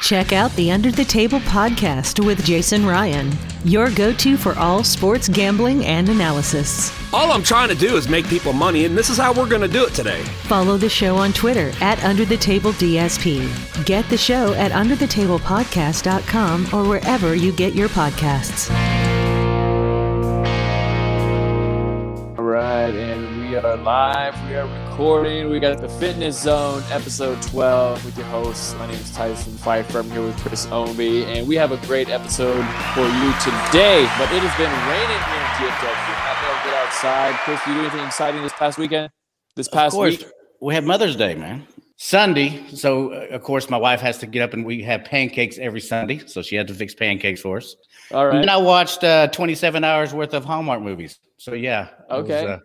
Check out the Under the Table podcast with Jason Ryan, your go to for all sports gambling and analysis. All I'm trying to do is make people money, and this is how we're going to do it today. Follow the show on Twitter at Under the Table DSP. Get the show at underthetablepodcast.com or wherever you get your podcasts. Are live. We are recording. We got the Fitness Zone, episode 12, with your host. My name is Tyson Pfeiffer. I'm here with Chris Omby, and we have a great episode for you today. But it has been raining here in DFW. Not able to get outside. Chris, you do anything exciting this past weekend? This past week? we have Mother's Day, man. Sunday. So, uh, of course, my wife has to get up and we have pancakes every Sunday. So she had to fix pancakes for us. All And then I watched uh, 27 hours worth of Hallmark movies. So, yeah. it was, Okay. uh,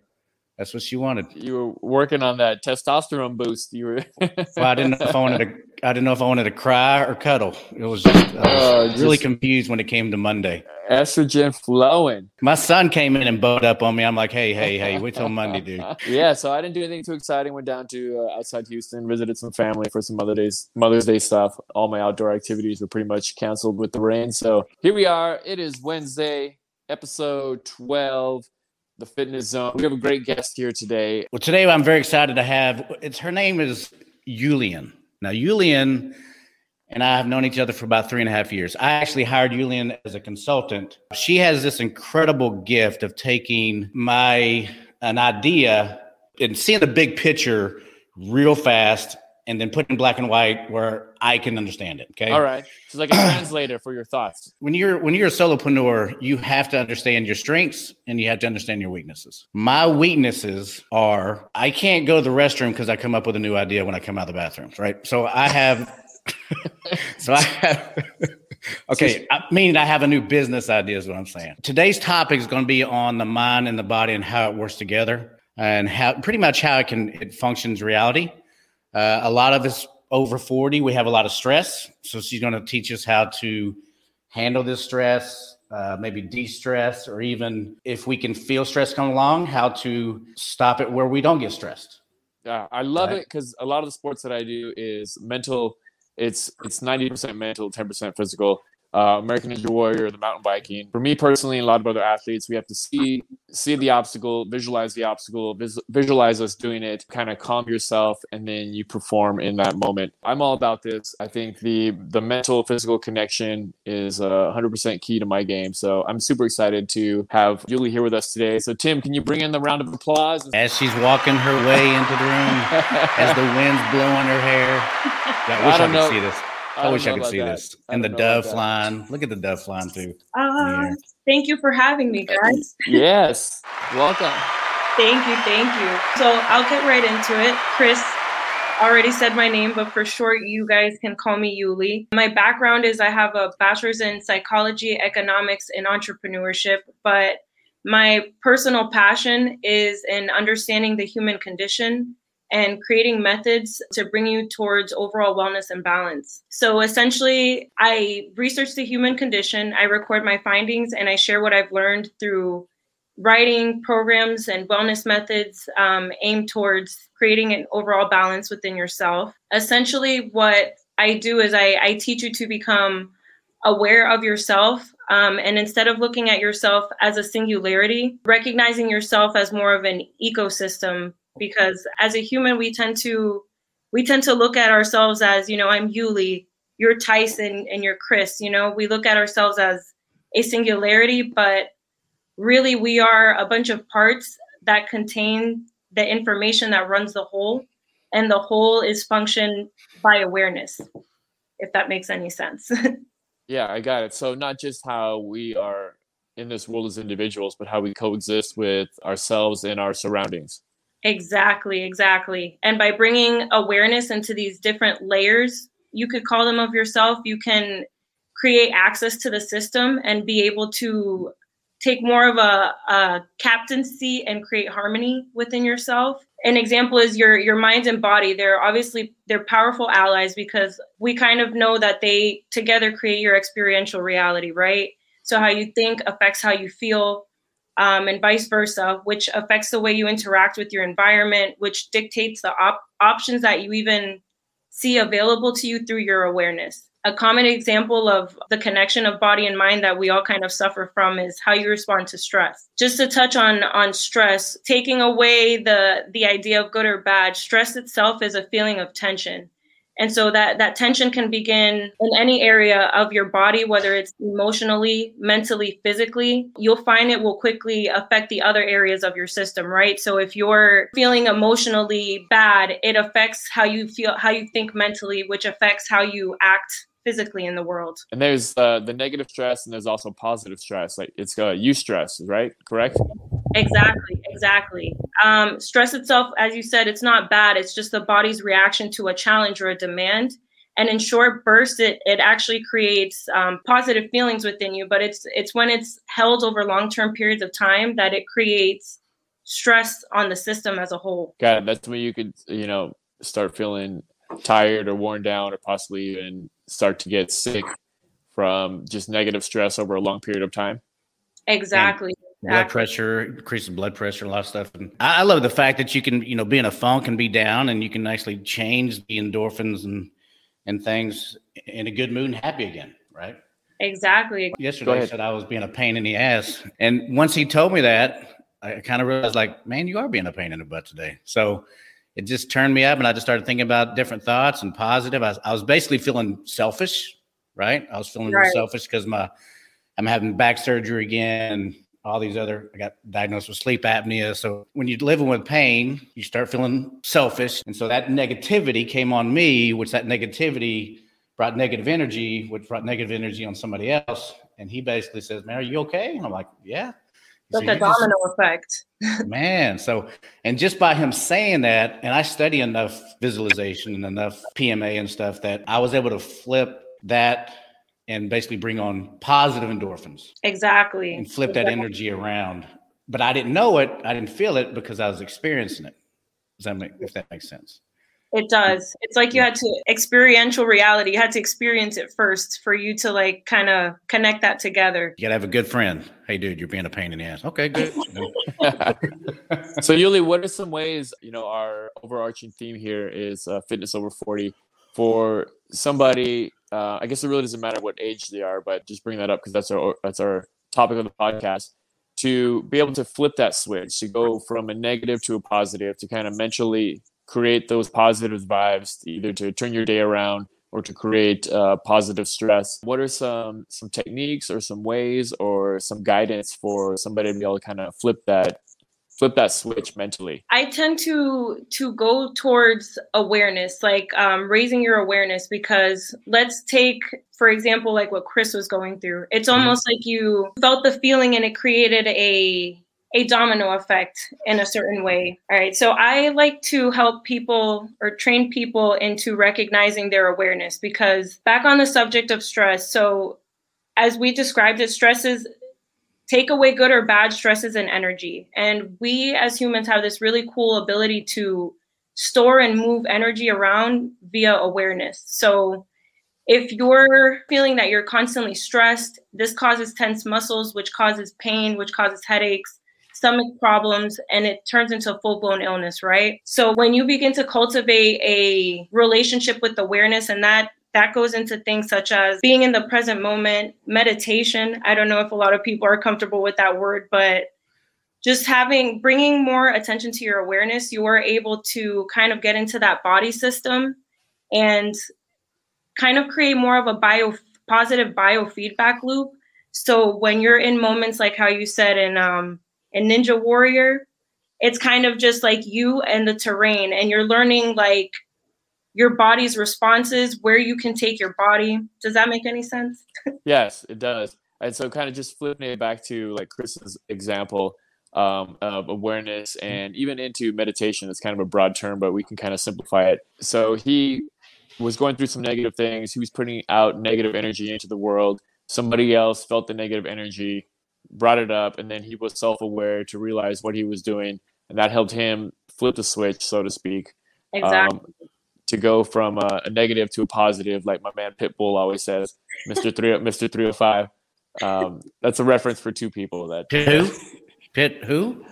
that's what she wanted. You were working on that testosterone boost. You were. Well, I didn't know if I wanted to. I didn't know if I wanted to cry or cuddle. It was just was Oh, really just- confused when it came to Monday. Estrogen flowing. My son came in and bowed up on me. I'm like, hey, hey, hey, wait till Monday, dude. yeah, so I didn't do anything too exciting. Went down to uh, outside Houston, visited some family for some Mother Days, Mother's Day stuff. All my outdoor activities were pretty much canceled with the rain. So here we are. It is Wednesday, episode twelve, the Fitness Zone. We have a great guest here today. Well, today I'm very excited to have. It's her name is Julian. Now, Julian and I have known each other for about three and a half years. I actually hired Julian as a consultant. She has this incredible gift of taking my an idea and seeing the big picture real fast, and then put in black and white where I can understand it. Okay. All right, she's like a translator for your thoughts. when you're when you're a solopreneur, you have to understand your strengths and you have to understand your weaknesses. My weaknesses are I can't go to the restroom because I come up with a new idea when I come out of the bathrooms, right? So I have so I have okay, I mean I have a new business idea is what I'm saying. Today's topic is going to be on the mind and the body and how it works together and how pretty much how it can it functions reality. Uh, a lot of us over 40, we have a lot of stress. So she's going to teach us how to handle this stress, uh, maybe de stress, or even if we can feel stress come along, how to stop it where we don't get stressed. Yeah, I love Right. it because a lot of the sports that I do is mental. It's it's ninety percent mental, ten percent physical. Uh, American Ninja Warrior, the mountain biking. For me personally, and a lot of other athletes, we have to see see the obstacle, visualize the obstacle, vis- visualize us doing it, kind of calm yourself, and then you perform in that moment. I'm all about this. I think the the mental physical connection is uh, 100% key to my game. So I'm super excited to have Yuli here with us today. So Tim, can you bring in the round of applause? As she's walking her way into the room, as the wind's blowing her hair. Yeah, I wish I, don't could know. see this. I, don't wish I could see that. this. And the don't know about dove flying. Look at the dove flying too. Uh, thank you for having me, guys. Yes. Welcome. Thank you, thank you. So I'll get right into it. Chris already said my name, but for short, you guys can call me Yuli. My background is I have a bachelor's in psychology, economics, and entrepreneurship, but my personal passion is in understanding the human condition and creating methods to bring you towards overall wellness and balance. So essentially, I research the human condition, I record my findings, and I share what I've learned through writing programs and wellness methods um, aimed towards creating an overall balance within yourself. Essentially, what I do is I, I teach you to become aware of yourself. Um, and instead of looking at yourself as a singularity, recognizing yourself as more of an ecosystem, because as a human, we tend to we tend to look at ourselves as, you know, I'm Yuli, you're Tyson, and you're Chris. You know, we look at ourselves as a singularity, but really we are a bunch of parts that contain the information that runs the whole and the whole is functioned by awareness if that makes any sense Yeah, I got it. So not just how we are in this world as individuals, but how we coexist with ourselves and our surroundings. Exactly exactly. And by bringing awareness into these different layers you could call them of yourself. You can create access to the system and be able to take more of a, a captaincy and create harmony within yourself. An example is your your mind and body. They're obviously they're powerful allies because we kind of know that they together create your experiential reality right? So how you think affects how you feel um, and vice versa which affects the way you interact with your environment which dictates the op- options that you even see available to you through your awareness. A common example of the connection of body and mind that we all kind of suffer from is how you respond to stress. Just to touch on on stress, taking away the the idea of good or bad, stress itself is a feeling of tension. And so that that tension can begin in any area of your body, whether it's emotionally, mentally, physically. You'll find it will quickly affect the other areas of your system, right? So if you're feeling emotionally bad, it affects how you feel, how you think mentally, which affects how you act physically in the world. And there's uh, the negative stress, and there's also positive stress. Like it's uh, eustress, right? Correct? Exactly, exactly. Um, stress itself, as you said, it's not bad. It's just the body's reaction to a challenge or a demand. And in short bursts, it it actually creates um, positive feelings within you. But it's it's when it's held over long term periods of time that it creates stress on the system as a whole. Got it. That's when you could you know start feeling tired or worn down, or possibly even start to get sick from just negative stress over a long period of time. Exactly. And blood pressure, increases blood pressure, a lot of stuff. And I, I love the fact that you can, you know, be in a funk and be down, and you can actually change the endorphins and and things in a good mood and happy again, right? Exactly. Yesterday, I said I was being a pain in the ass, and once he told me that, I kind of realized, like, man, you are being a pain in the butt today. So it just turned me up and I just started thinking about different thoughts and positive. I, I was basically feeling selfish, right? I was feeling right. selfish because my I'm having back surgery again all these other I got diagnosed with sleep apnea. So when you're living with pain, you start feeling selfish. And so that negativity came on me, which that negativity brought negative energy, which brought negative energy on somebody else. And he basically says, Man, are you okay? And I'm like, Yeah like a domino effect. man, so and just by him saying that, and I study enough visualization and enough PMA and stuff that I was able to flip that and basically bring on positive endorphins. Exactly. And flip exactly. that energy around. But I didn't know it. I didn't feel it because I was experiencing it. Does that make if that makes sense? It does. It's like you had to experiential reality. You had to experience it first for you to like kind of connect that together. You gotta have a good friend. Hey, dude, you're being a pain in the ass. Okay, good. so, Yuli, what are some ways? You know, our overarching theme here is uh, fitness over forty. For somebody, uh, I guess it really doesn't matter what age they are, but just bring that up because that's our that's our topic of the podcast. To be able to flip that switch, to go from a negative to a positive, to kind of mentally create those positive vibes, either to turn your day around or to create uh, positive stress. What are some some techniques or some ways or some guidance for somebody to be able to kind of flip that flip that switch mentally i tend to to go towards awareness like um, raising your awareness because let's take for example like what chris was going through it's mm-hmm. almost mm-hmm. like you felt the feeling and it created a a domino effect in a certain way. All right. So I like to help people or train people into recognizing their awareness because back on the subject of stress. So as we described it, stress is take away good or bad stresses and energy. And we as humans have this really cool ability to store and move energy around via awareness. So if you're feeling that you're constantly stressed, this causes tense muscles, which causes pain, which causes headaches stomach problems and it turns into full blown illness, right? So when you begin to cultivate a relationship with awareness and that that goes into things such as being in the present moment, meditation. I don't know if a lot of people are comfortable with that word, but just having bringing more attention to your awareness, you are able to kind of get into that body system and kind of create more of a bio positive biofeedback loop. So when you're in moments like how you said in um, and Ninja Warrior, it's kind of just like you and the terrain, and you're learning like your body's responses, where you can take your body. Does that make any sense? yes, it does. And so, kind of just flipping it back to like Chris's example um, of awareness and even into meditation. It's kind of a broad term, but we can kind of simplify it. So, he was going through some negative things. He was putting out negative energy into the world. Somebody else felt the negative energy brought it up, and then he was self aware to realize what he was doing, and that helped him flip the switch, so to speak. Exactly. Um, to go from a, a, negative to a positive, like my man Pitbull always says, Mister Three, Mister Three Hundred oh Five. Um, that's a reference for two people. That who? Pit who?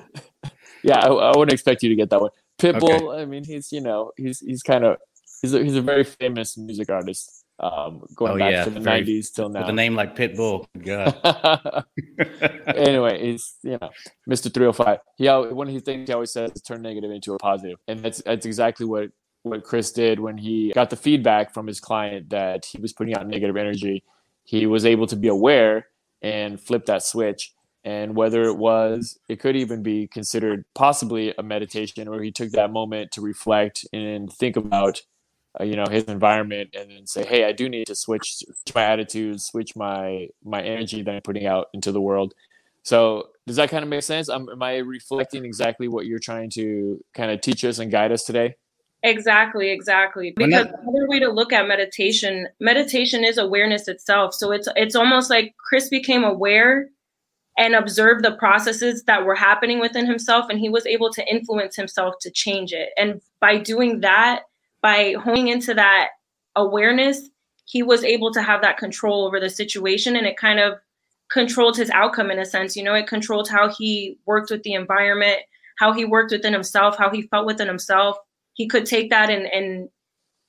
Yeah, I, I, wouldn't expect you to get that one. Pitbull. Okay. I mean, he's you know he's he's kind of he's a, he's a very famous music artist. Um, going Oh, back yeah, to the very- '90s till now. With a name like Pitbull. God. anyway, he's you know Mr. 305. He one of his things he always says is turn negative into a positive, and that's that's exactly what what Chris did when he got the feedback from his client that he was putting out negative energy. He was able to be aware and flip that switch. And whether it was, it could even be considered possibly a meditation, where he took that moment to reflect and think about uh, you know his environment and then say hey i do need to switch, my attitude switch my my energy that i'm putting out into the world so does that kind of make sense um, am i reflecting exactly what you're trying to kind of teach us and guide us today Exactly, exactly. Because now- another way to look at meditation, meditation is awareness itself. So it's it's almost like Chris became aware and observed the processes that were happening within himself and he was able to influence himself to change it. And by doing that, by honing into that awareness, he was able to have that control over the situation and it kind of controlled his outcome in a sense. You know, it controlled how he worked with the environment, how he worked within himself, how he felt within himself he could take that and, and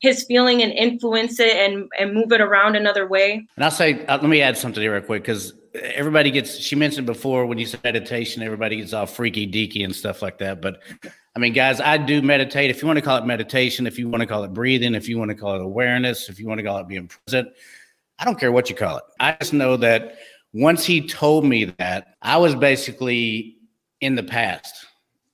his feeling and influence it and, and move it around another way. And I'll say, uh, let me add something here real quick because everybody gets, she mentioned before when you said meditation, everybody gets all freaky deaky and stuff like that. But I mean, guys, I do meditate. If you want to call it meditation, if you want to call it breathing, if you want to call it awareness, if you want to call it being present, I don't care what you call it. I just know that once he told me that, I was basically in the past,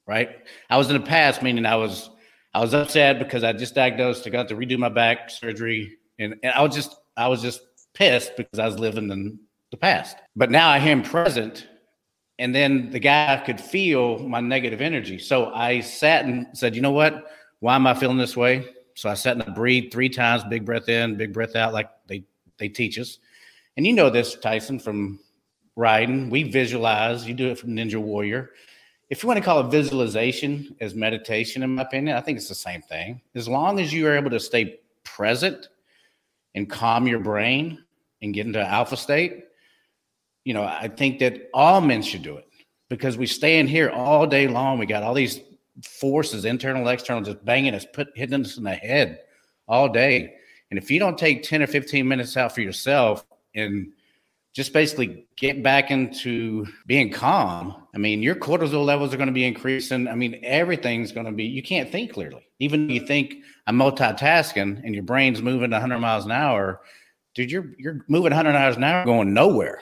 right? I was in the past, meaning I was I was upset because I just diagnosed. I got to redo my back surgery, and, and I was just I was just pissed because I was living in the past. But now I him present, and then the guy could feel my negative energy. So I sat and said, you know what? Why am I feeling this way? So I sat and I breathed three times, big breath in, big breath out, like they they teach us. And you know this, Tyson, from riding. We visualize. You do it from Ninja Warrior if you want to call it visualization as meditation, in my opinion, I think it's the same thing. As long as you are able to stay present and calm your brain and get into alpha state, you know, I think that all men should do it because we stay in here all day long. We got all these forces, internal, external, just banging us, put hitting us in the head all day. And if you don't take 10 or 15 minutes out for yourself and just basically get back into being calm. I mean, your cortisol levels are going to be increasing. I mean, everything's going to be, you can't think clearly. Even if you think I'm multitasking and your brain's moving 100 miles an hour, dude, you're, you're moving 100 miles an hour going nowhere.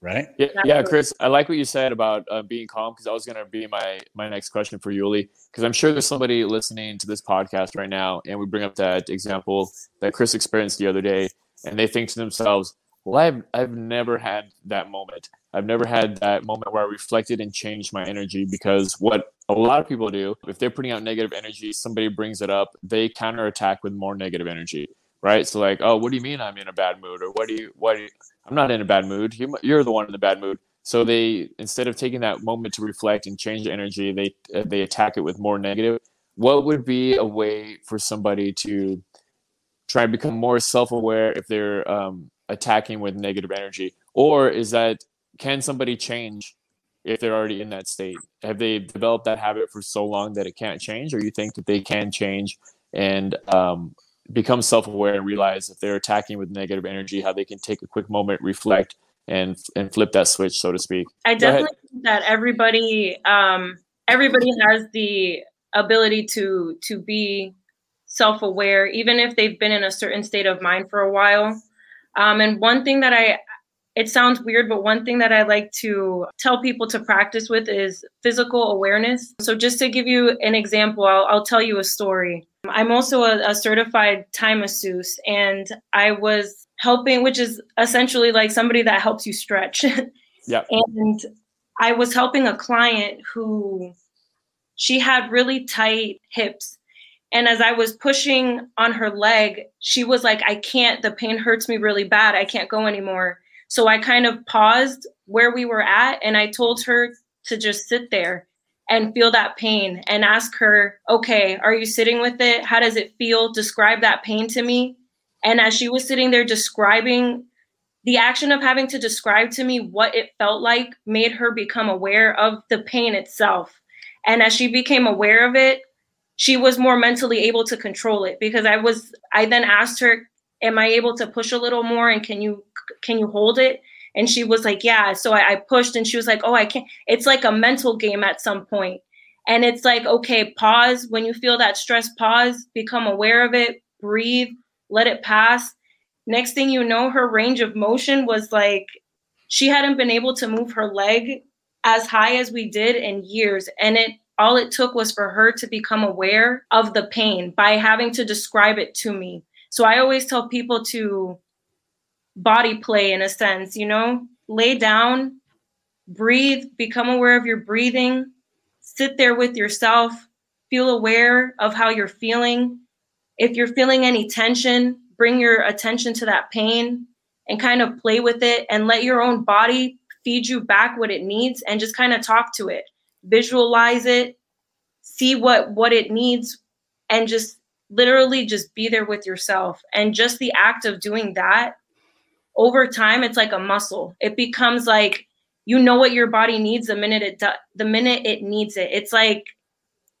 Right. Yeah, yeah, Chris. I like what you said about uh, being calm because that was going to be my my next question for Yuli. Because I'm sure there's somebody listening to this podcast right now, and we bring up that example that Chris experienced the other day, and they think to themselves, "Well, I've I've never had that moment. I've never had that moment where I reflected and changed my energy." Because what a lot of people do, if they're putting out negative energy, somebody brings it up, they counterattack with more negative energy, right? So like, "Oh, what do you mean I'm in a bad mood?" Or "What do you what?" Do you, I'm not in a bad mood. You, you're the one in the bad mood. So they instead of taking that moment to reflect and change the energy, they they attack it with more negative. What would be a way for somebody to try and become more self-aware if they're um, attacking with negative energy, or is that can somebody change if they're already in that state? Have they developed that habit for so long that it can't change, or you think that they can change and um, become self-aware and realize if they're attacking with negative energy, how they can take a quick moment, reflect, and and flip that switch, so to speak. I definitely think that everybody um, everybody has the ability to to be self-aware, even if they've been in a certain state of mind for a while. Um, and one thing that I it sounds weird, but one thing that I like to tell people to practice with is physical awareness. So, just to give you an example, I'll, I'll tell you a story. I'm also a, a certified Thai masseuse, and I was helping, which is essentially like somebody that helps you stretch. Yeah. And I was helping a client who she had really tight hips. And as I was pushing on her leg, she was like, I can't, the pain hurts me really bad. I can't go anymore. So I kind of paused where we were at and I told her to just sit there and feel that pain and ask her, okay, are you sitting with it? How does it feel? Describe that pain to me. And as she was sitting there describing the action of having to describe to me what it felt like made her become aware of the pain itself. And as she became aware of it, she was more mentally able to control it because I was I then asked her, Am I able to push a little more and can you can you hold it? And she was like, Yeah. So I, I pushed and she was like, Oh, I can't. It's like a mental game at some point. And it's like, okay, pause. When you feel that stress, pause, become aware of it, breathe, let it pass. Next thing you know, her range of motion was like she hadn't been able to move her leg as high as we did in years. And it all it took was for her to become aware of the pain by having to describe it to me. So I always tell people to body play in a sense, you know, lay down, breathe, become aware of your breathing, sit there with yourself, feel aware of how you're feeling. If you're feeling any tension, bring your attention to that pain and kind of play with it and let your own body feed you back what it needs and just kind of talk to it visualize it see what what it needs and just literally just be there with yourself. And just the act of doing that over time it's like a muscle. It becomes like you know what your body needs the minute it the minute it needs it. It's like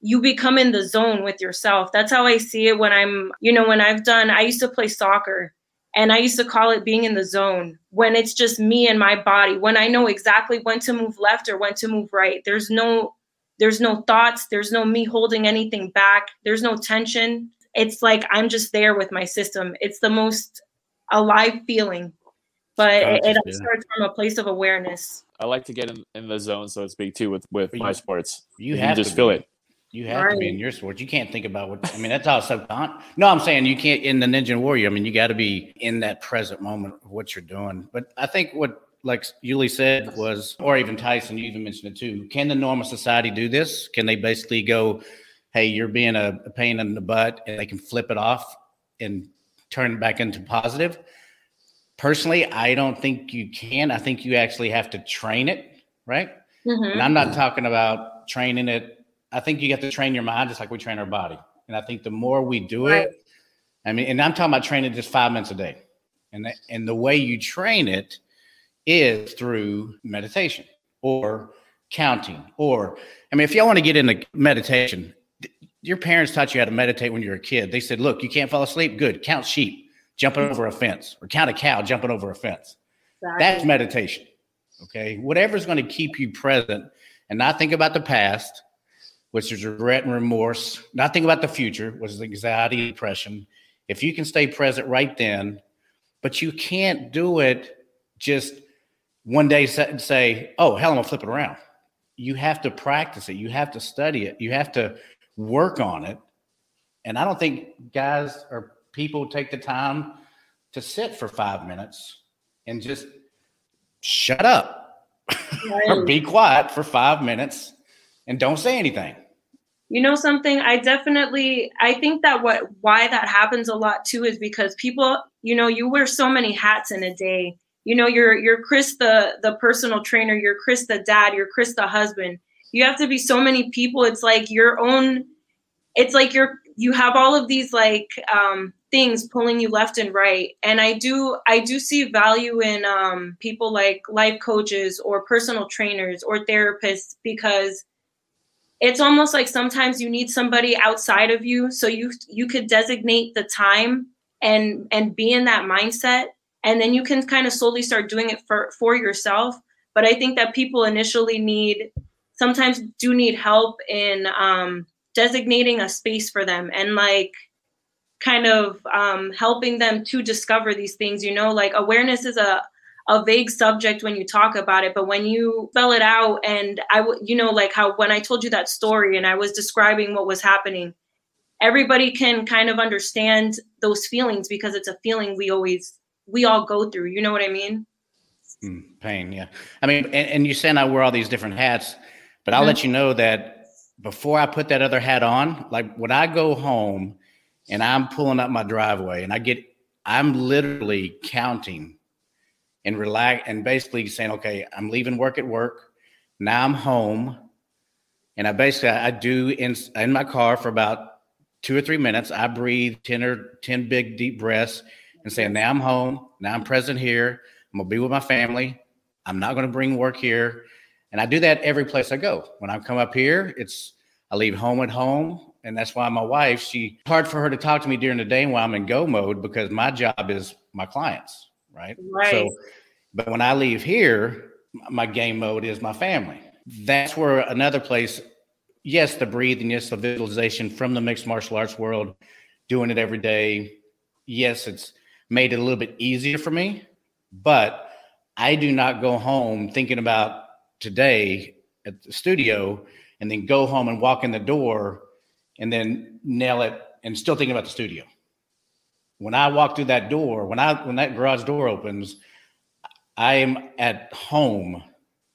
you become in the zone with yourself. That's how i see it when i'm you know when i've done i used to play soccer and I used to call it being in the zone when it's just me and my body, when I know exactly when to move left or when to move right. There's no there's no thoughts, there's no me holding anything back, there's no tension. It's like I'm just there with my system. It's the most alive feeling. But gotcha, it, it yeah. starts from a place of awareness. I like to get in, in the zone, so to speak, too, with with my sports. You, have you just feel it. You have right. to be in your sport. You can't think about what I mean. That's all subconscious. No, I'm saying you can't in the Ninja Warrior. I mean, you got to be in that present moment of what you're doing. But I think what, like Yuli said, was, or even Tyson, you even mentioned it too. Can the normal society do this? Can they basically go, "Hey, you're being a, a pain in the butt," and they can flip it off and turn it back into positive? Personally, I don't think you can. I think you actually have to train it, right? Mm-hmm. And I'm not talking about training it I think you have to train your mind just like we train our body. And I think the more we do right. it, I mean, and I'm talking about training just five minutes a day. And the, and the way you train it is through meditation or counting. Or, I mean, if y'all want to get into meditation, your parents taught you how to meditate when you were a kid. They said, look, you can't fall asleep. Good. Count sheep jumping over a fence or count a cow jumping over a fence. Exactly. That's meditation. Okay. Whatever's going to keep you present and not think about the past which is regret and remorse, not think about the future, which is anxiety, depression. If you can stay present right then, but you can't do it just one day say, oh, hell, I'm gonna flip it around. You have to practice it. You have to study it. You have to work on it. And I don't think guys or people take the time to sit for five minutes and just shut up right. or be quiet for five minutes and don't say anything you know something? I definitely i think that what why that happens a lot too is because people you know you wear so many hats in a day. You know you're you're chris the the personal trainer you're chris the dad you're chris the husband. You have to be so many people. It's like your own it's like you're you have all of these like um things pulling you left and right. And i do i do see value in um people like life coaches or personal trainers or therapists because it's almost like sometimes you need somebody outside of you. So you you could designate the time and and be in that mindset and then you can kind of slowly start doing it for for yourself. But i think that people initially need sometimes do need help in um, designating a space for them and like kind of um, helping them to discover these things you know like awareness is a a vague subject when you talk about it but when you spell it out and i would you know like how when i told you that story and i was describing what was happening everybody can kind of understand those feelings because it's a feeling we always we all go through you know what i mean mm, pain yeah i mean and, and you saying i wear all these different hats but i'll mm-hmm. let you know that before i put that other hat on like when i go home and i'm pulling up my driveway and i get i'm literally counting and relax and basically saying, okay, I'm leaving work at work. Now I'm home. And I basically I do in in my car for about two or three minutes. I breathe 10 or 10 big deep breaths and saying, now I'm home. Now I'm present here. I'm gonna be with my family. I'm not gonna bring work here. And I do that every place I go. When I come up here, it's I leave home at home and that's why my wife, she hard for her to talk to me during the day while I'm in go mode because my job is my clients, right? Right. So, but when I leave here, my game mode is my family. That's where another place, yes, the breathing, yes, the visualization from the mixed martial arts world, doing it every day. Yes, it's made it a little bit easier for me, but I do not go home thinking about today at the studio and then go home and walk in the door and then nail it and still thinking about the studio. When I walk through that door, when I when that garage door opens, I am at home,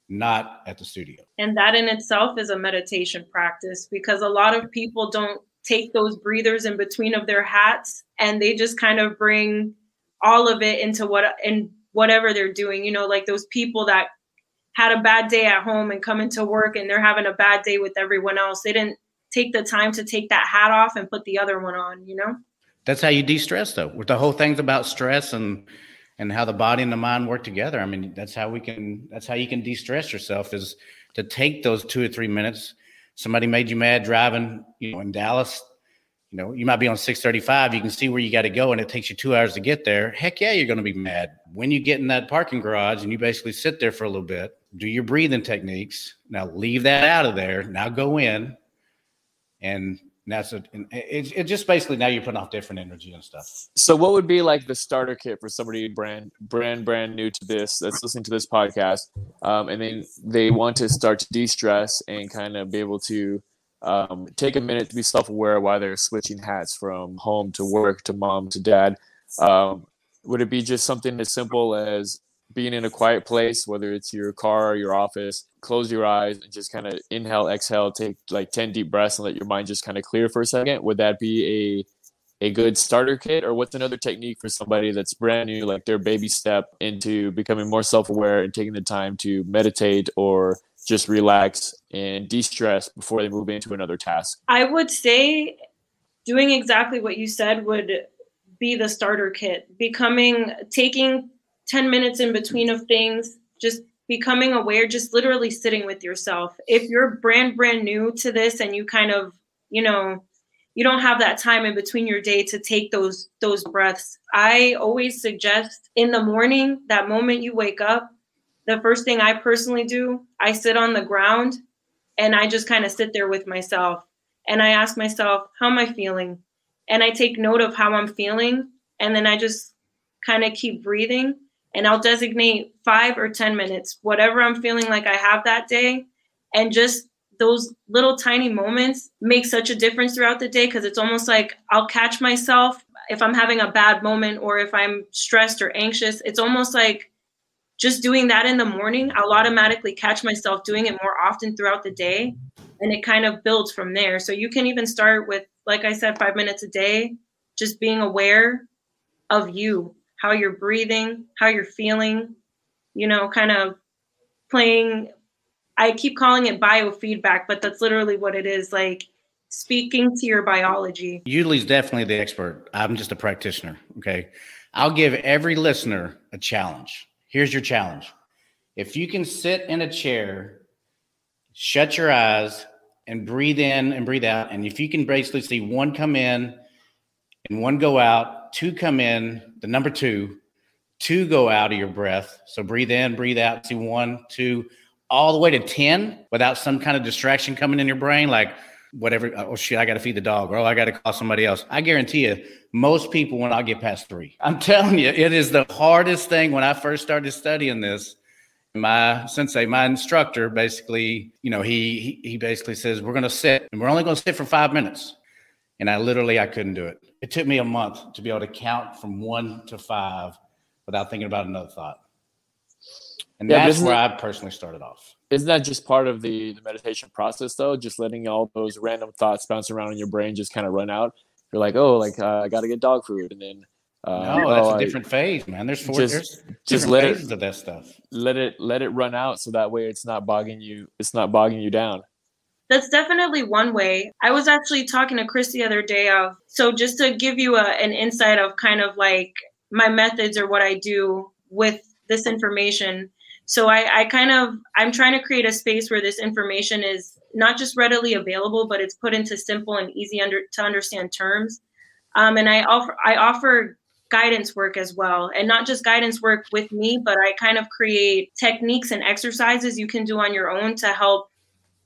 not at the studio. And that in itself is a meditation practice because a lot of people don't take those breathers in between of their hats and they just kind of bring all of it into what in whatever they're doing. You know, like those people that had a bad day at home and come into work and they're having a bad day with everyone else. They didn't take the time to take that hat off and put the other one on, you know? That's how you de-stress though. With the whole thing's about stress and and how the body and the mind work together. I mean, that's how we can that's how you can de-stress yourself is to take those two or three minutes. Somebody made you mad driving, you know, in Dallas. You know, you might be on 635, you can see where you got to go, and it takes you two hours to get there. Heck yeah, you're gonna be mad. When you get in that parking garage and you basically sit there for a little bit, do your breathing techniques. Now leave that out of there. Now go in and that's it. It's it just basically now you're putting off different energy and stuff. So, what would be like the starter kit for somebody brand brand brand new to this that's listening to this podcast, um, and then they want to start to de stress and kind of be able to um, take a minute to be self aware while they're switching hats from home to work to mom to dad. Um, would it be just something as simple as being in a quiet place, whether it's your car or your office, close your eyes and just kind of inhale, exhale, take like 10 deep breaths and let your mind just kind of clear for a second. Would that be a a good starter kit or what's another technique for somebody that's brand new like their baby step into becoming more self-aware and taking the time to meditate or just relax and de-stress before they move into another task i would say doing exactly what you said would be the starter kit becoming taking 10 minutes in between of things, just becoming aware, just literally sitting with yourself. If you're brand, brand new to this and you kind of, you know, you don't have that time in between your day to take those those breaths. I always suggest in the morning, that moment you wake up, the first thing I personally do, I sit on the ground and I just kind of sit there with myself and I ask myself, how am I feeling? And I take note of how I'm feeling and then I just kind of keep breathing and I'll designate five or 10 minutes, whatever I'm feeling like I have that day. And just those little tiny moments make such a difference throughout the day because it's almost like I'll catch myself if I'm having a bad moment or if I'm stressed or anxious. It's almost like just doing that in the morning, I'll automatically catch myself doing it more often throughout the day. And it kind of builds from there. So you can even start with, like I said, five minutes a day, just being aware of you how you're breathing, how you're feeling, you know, kind of playing. I keep calling it biofeedback, but that's literally what it is like speaking to your biology. Yuli's definitely the expert. I'm just a practitioner. Okay. I'll give every listener a challenge. Here's your challenge. If you can sit in a chair, shut your eyes, and breathe in and breathe out, and if you can basically see one come in and one go out, two come in, the number two, two go out of your breath. So breathe in, breathe out, see one, two, all the way to 10 without some kind of distraction coming in your brain, like whatever. Oh shit, I got to feed the dog, or oh, I got to call somebody else. I guarantee you, most people will not get past three. I'm telling you, it is the hardest thing when I first started studying this. My sensei, my instructor, basically, you know, he he, he basically says we're going to sit, and we're only going to sit for five minutes. And I literally I couldn't do it. It took me a month to be able to count from one to five without thinking about another thought. And yeah, that's where I personally started off. Isn't that just part of the, the meditation process though? Just letting all those random thoughts bounce around in your brain just kind of run out. You're like, oh, like uh, I got to get dog food, and then uh, no, that's oh, a different I, phase, man. There's four. Just, there's just let phases it, of that stuff. Let it let it run out, so that way it's not bogging you. It's not bogging you down that's definitely one way. I was actually talking to Chris the other day of so just to give you a, an insight of kind of like my methods or what I do with this information. So I, I kind of I'm trying to create a space where this information is not just readily available, but it's put into simple and easy under to understand terms. Um, and I offer I offer guidance work as well, and not just guidance work with me, but I kind of create techniques and exercises you can do on your own to help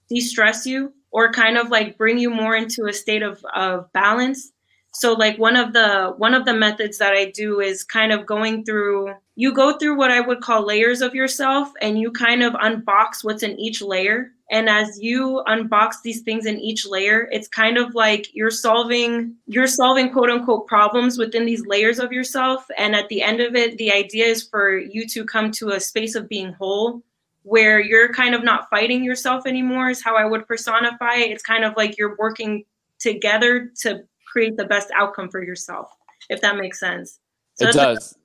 de-stress you or kind of like bring you more into a state of, of balance. So like one of the one of the methods that i do is kind of going through you go through what i would call layers of yourself and you kind of unbox what's in each layer. And as you unbox these things in each layer it's kind of like you're solving you're solving quote unquote problems within these layers of yourself. And at the end of it the idea is for you to come to a space of being whole where you're kind of not fighting yourself anymore is how i would personify it it's kind of like you're working together to create the best outcome for yourself, if that makes sense. So it does.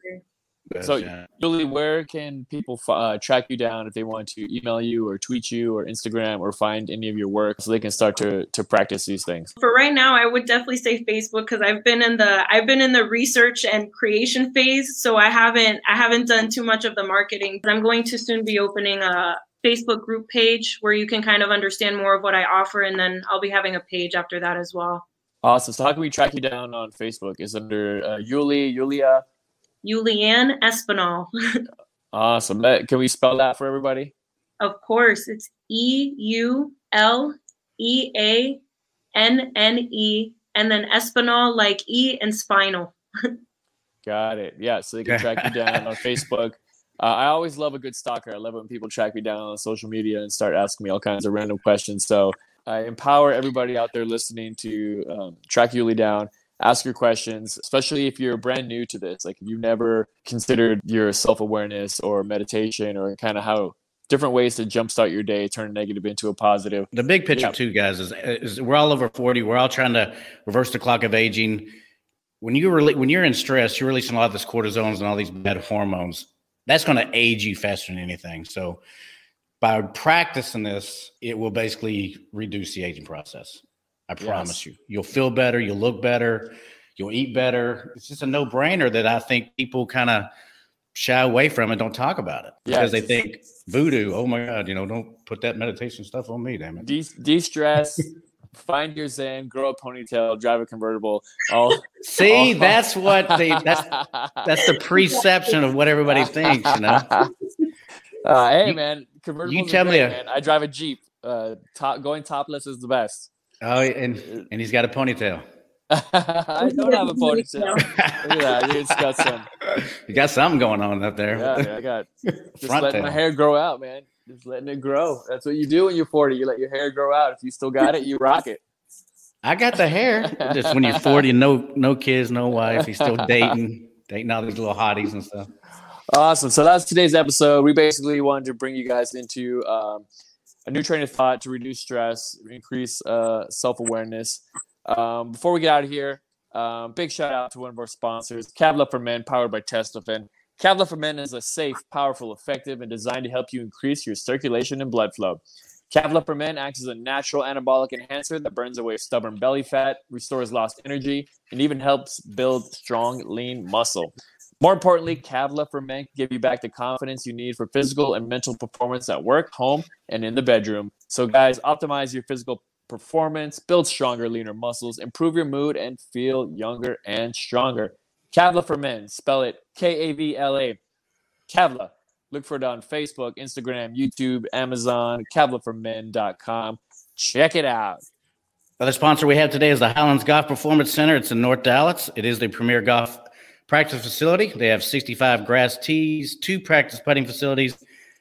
So, Yuli, where can people uh, track you down if they want to email you or tweet you or Instagram or find any of your work so they can start to to practice these things? For right now, I would definitely say Facebook because I've been in the I've been in the research and creation phase, so I haven't I haven't done too much of the marketing. But I'm going to soon be opening a Facebook group page where you can kind of understand more of what I offer, and then I'll be having a page after that as well. Awesome. So how can we track you down on Facebook? Is under uh, Yuli, Yulia? Euleanne Espinal. awesome. Can we spell that for everybody? Of course. It's E U L E A N N E and then Espinal like E and spinal. Got it. Yeah. So they can track you down on Facebook. Uh, I always love a good stalker. I love when people track me down on social media and start asking me all kinds of random questions. So I empower everybody out there listening to um, track Yuli down, ask your questions, especially if you're brand new to this. Like if you've never considered your self awareness or meditation or kind of how different ways to jumpstart your day, turn a negative into a positive. The big picture, yeah. too, guys, is, is we're all over 40. We're all trying to reverse the clock of aging. When you re- when you're in stress, you're releasing a lot of this cortisones and all these bad hormones. That's going to age you faster than anything. So by practicing this, it will basically reduce the aging process. I promise yes. you. You'll feel better, you'll look better, you'll eat better. It's just a no brainer that I think people kind of shy away from and don't talk about it because they think voodoo. Oh my God, you know, don't put that meditation stuff on me, damn it. De stress. find your zen, grow a ponytail, drive a convertible. All see, all that's what they that's that's the perception of what everybody thinks, you know. Uh, hey man, convertible. you tell me, a, man. I drive a Jeep. Uh, top, going topless is the best. Oh, and and he's got a ponytail. I don't have a ponytail. Look at that. You got some. You got something going on up there. Yeah, I got just Front letting tail. my hair grow out, man. Just letting it grow. That's what you do when you're 40. You let your hair grow out. If you still got it, you rock it. I got the hair. Just when you're 40, no no kids, no wife, he's still dating, dating all these little hotties and stuff. Awesome. So that's today's episode. We basically wanted to bring you guys into um, a new train of thought to reduce stress, increase uh, self awareness. Um, before we get out of here, um, big shout out to one of our sponsors, Kavla for Men, powered by Testofen. Kavla for Men is a safe, powerful, effective, and designed to help you increase your circulation and blood flow. Kavla for Men acts as a natural anabolic enhancer that burns away stubborn belly fat, restores lost energy, and even helps build strong, lean muscle. More importantly, Kavla for Men can give you back the confidence you need for physical and mental performance at work, home, and in the bedroom. So, guys, optimize your physical performance, build stronger, leaner muscles, improve your mood, and feel younger and stronger. Kavla for Men, spell it K A V L A. Kavla. Look for it on Facebook, Instagram, YouTube, Amazon, kavlaformen.com. Check it out. Other sponsor we have today is the Highlands Golf Performance Center. It's in North Dallas. It is the premier golf practice facility. They have 65 grass tees, two practice putting facilities,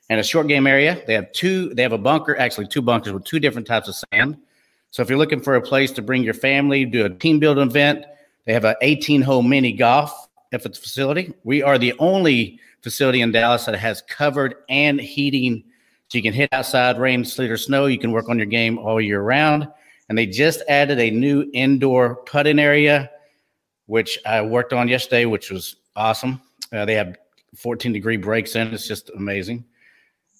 and a short game area. They have two, they have a bunker, actually two bunkers with two different types of sand. So if you're looking for a place to bring your family, do a team building event, they have an 18 hole mini golf at the facility. We are the only facility in Dallas that has covered and heating. So you can hit outside, rain, sleet, or snow. You can work on your game all year round. And they just added a new indoor putting area which I worked on yesterday, which was awesome. Uh, they have 14 degree breaks in. It's just amazing.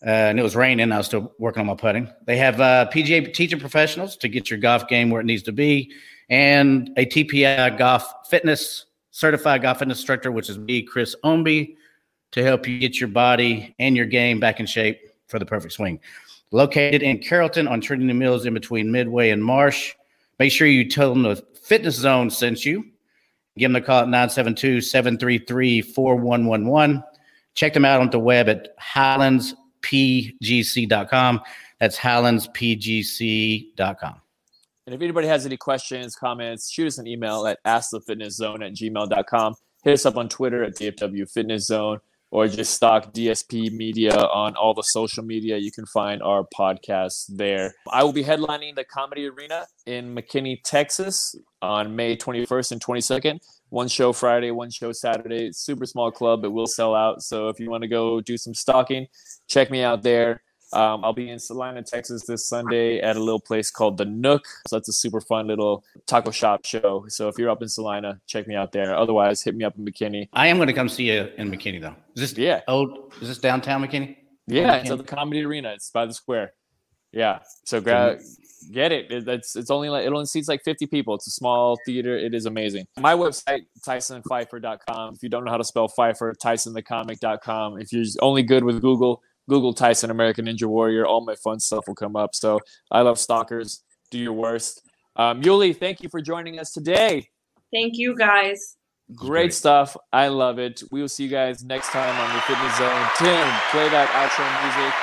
Uh, and it was raining. I was still working on my putting. They have uh, PGA teaching professionals to get your golf game where it needs to be, and a TPI golf fitness certified golf fitness instructor, which is me, Chris Omby, to help you get your body and your game back in shape for the perfect swing. Located in Carrollton on Trinity Mills in between Midway and Marsh. Make sure you tell them the Fitness Zone sent you. Give them a call at 972 733 4111. Check them out on the web at highlandspgc.com. That's highlandspgc.com. And if anybody has any questions, comments, shoot us an email at askthefitnesszone at gmail.com. Hit us up on Twitter at DFW Fitness Zone or just stock DSP Media on all the social media. You can find our podcast there. I will be headlining the Comedy Arena in McKinney, Texas on May 21st and 22nd. One show Friday, one show Saturday. It's super small club. It will sell out. So if you want to go do some stalking, check me out there. Um, I'll be in Celina, Texas this Sunday at a little place called The Nook. So that's a super fun little taco shop show. So if you're up in Celina, check me out there. Otherwise, hit me up in McKinney. I am going to come see you in McKinney, though. Is this Yeah. old? Is this downtown McKinney? Yeah, McKinney? it's at the Comedy Arena. It's by the square. Yeah. So grab, get it. it. It's it's only like it only seats like 50 people. It's a small theater. It is amazing. My website, TysonPfeiffer.com. If you don't know how to spell Pfeiffer, TysonTheComic.com. If you're only good with Google, Google Tyson American Ninja Warrior. All my fun stuff will come up. So I love stalkers. Do your worst. Um, Yuli, thank you for joining us today. Thank you guys. Great, great. stuff. I love it. We will see you guys next time on the Fitness Zone. Tim, play that outro music.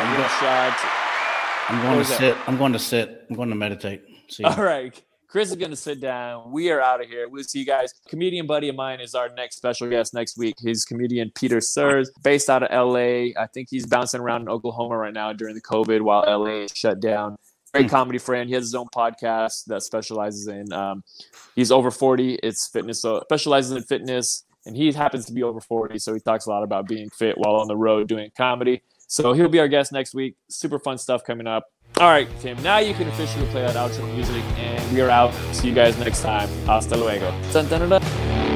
I'm Give go- shot. I'm What going to was that? sit. I'm going to sit. I'm going to meditate. See you. All right. Chris is going to sit down. We are out of here. We'll see you guys. Comedian buddy of mine is our next special guest next week. He's comedian Peter Surs, based out of LA. I think he's bouncing around in Oklahoma right now during the COVID while LA is shut down. Great Hmm. comedy friend. He has his own podcast that specializes in. Um, he's over forty. It's fitness. So specializes in fitness, and he happens to be over forty. So he talks a lot about being fit while on the road doing comedy. So he'll be our guest next week. Super fun stuff coming up. All right, Tim. Now you can officially play that outro music, and we are out. See you guys next time. Hasta luego. Dun, dun, dun.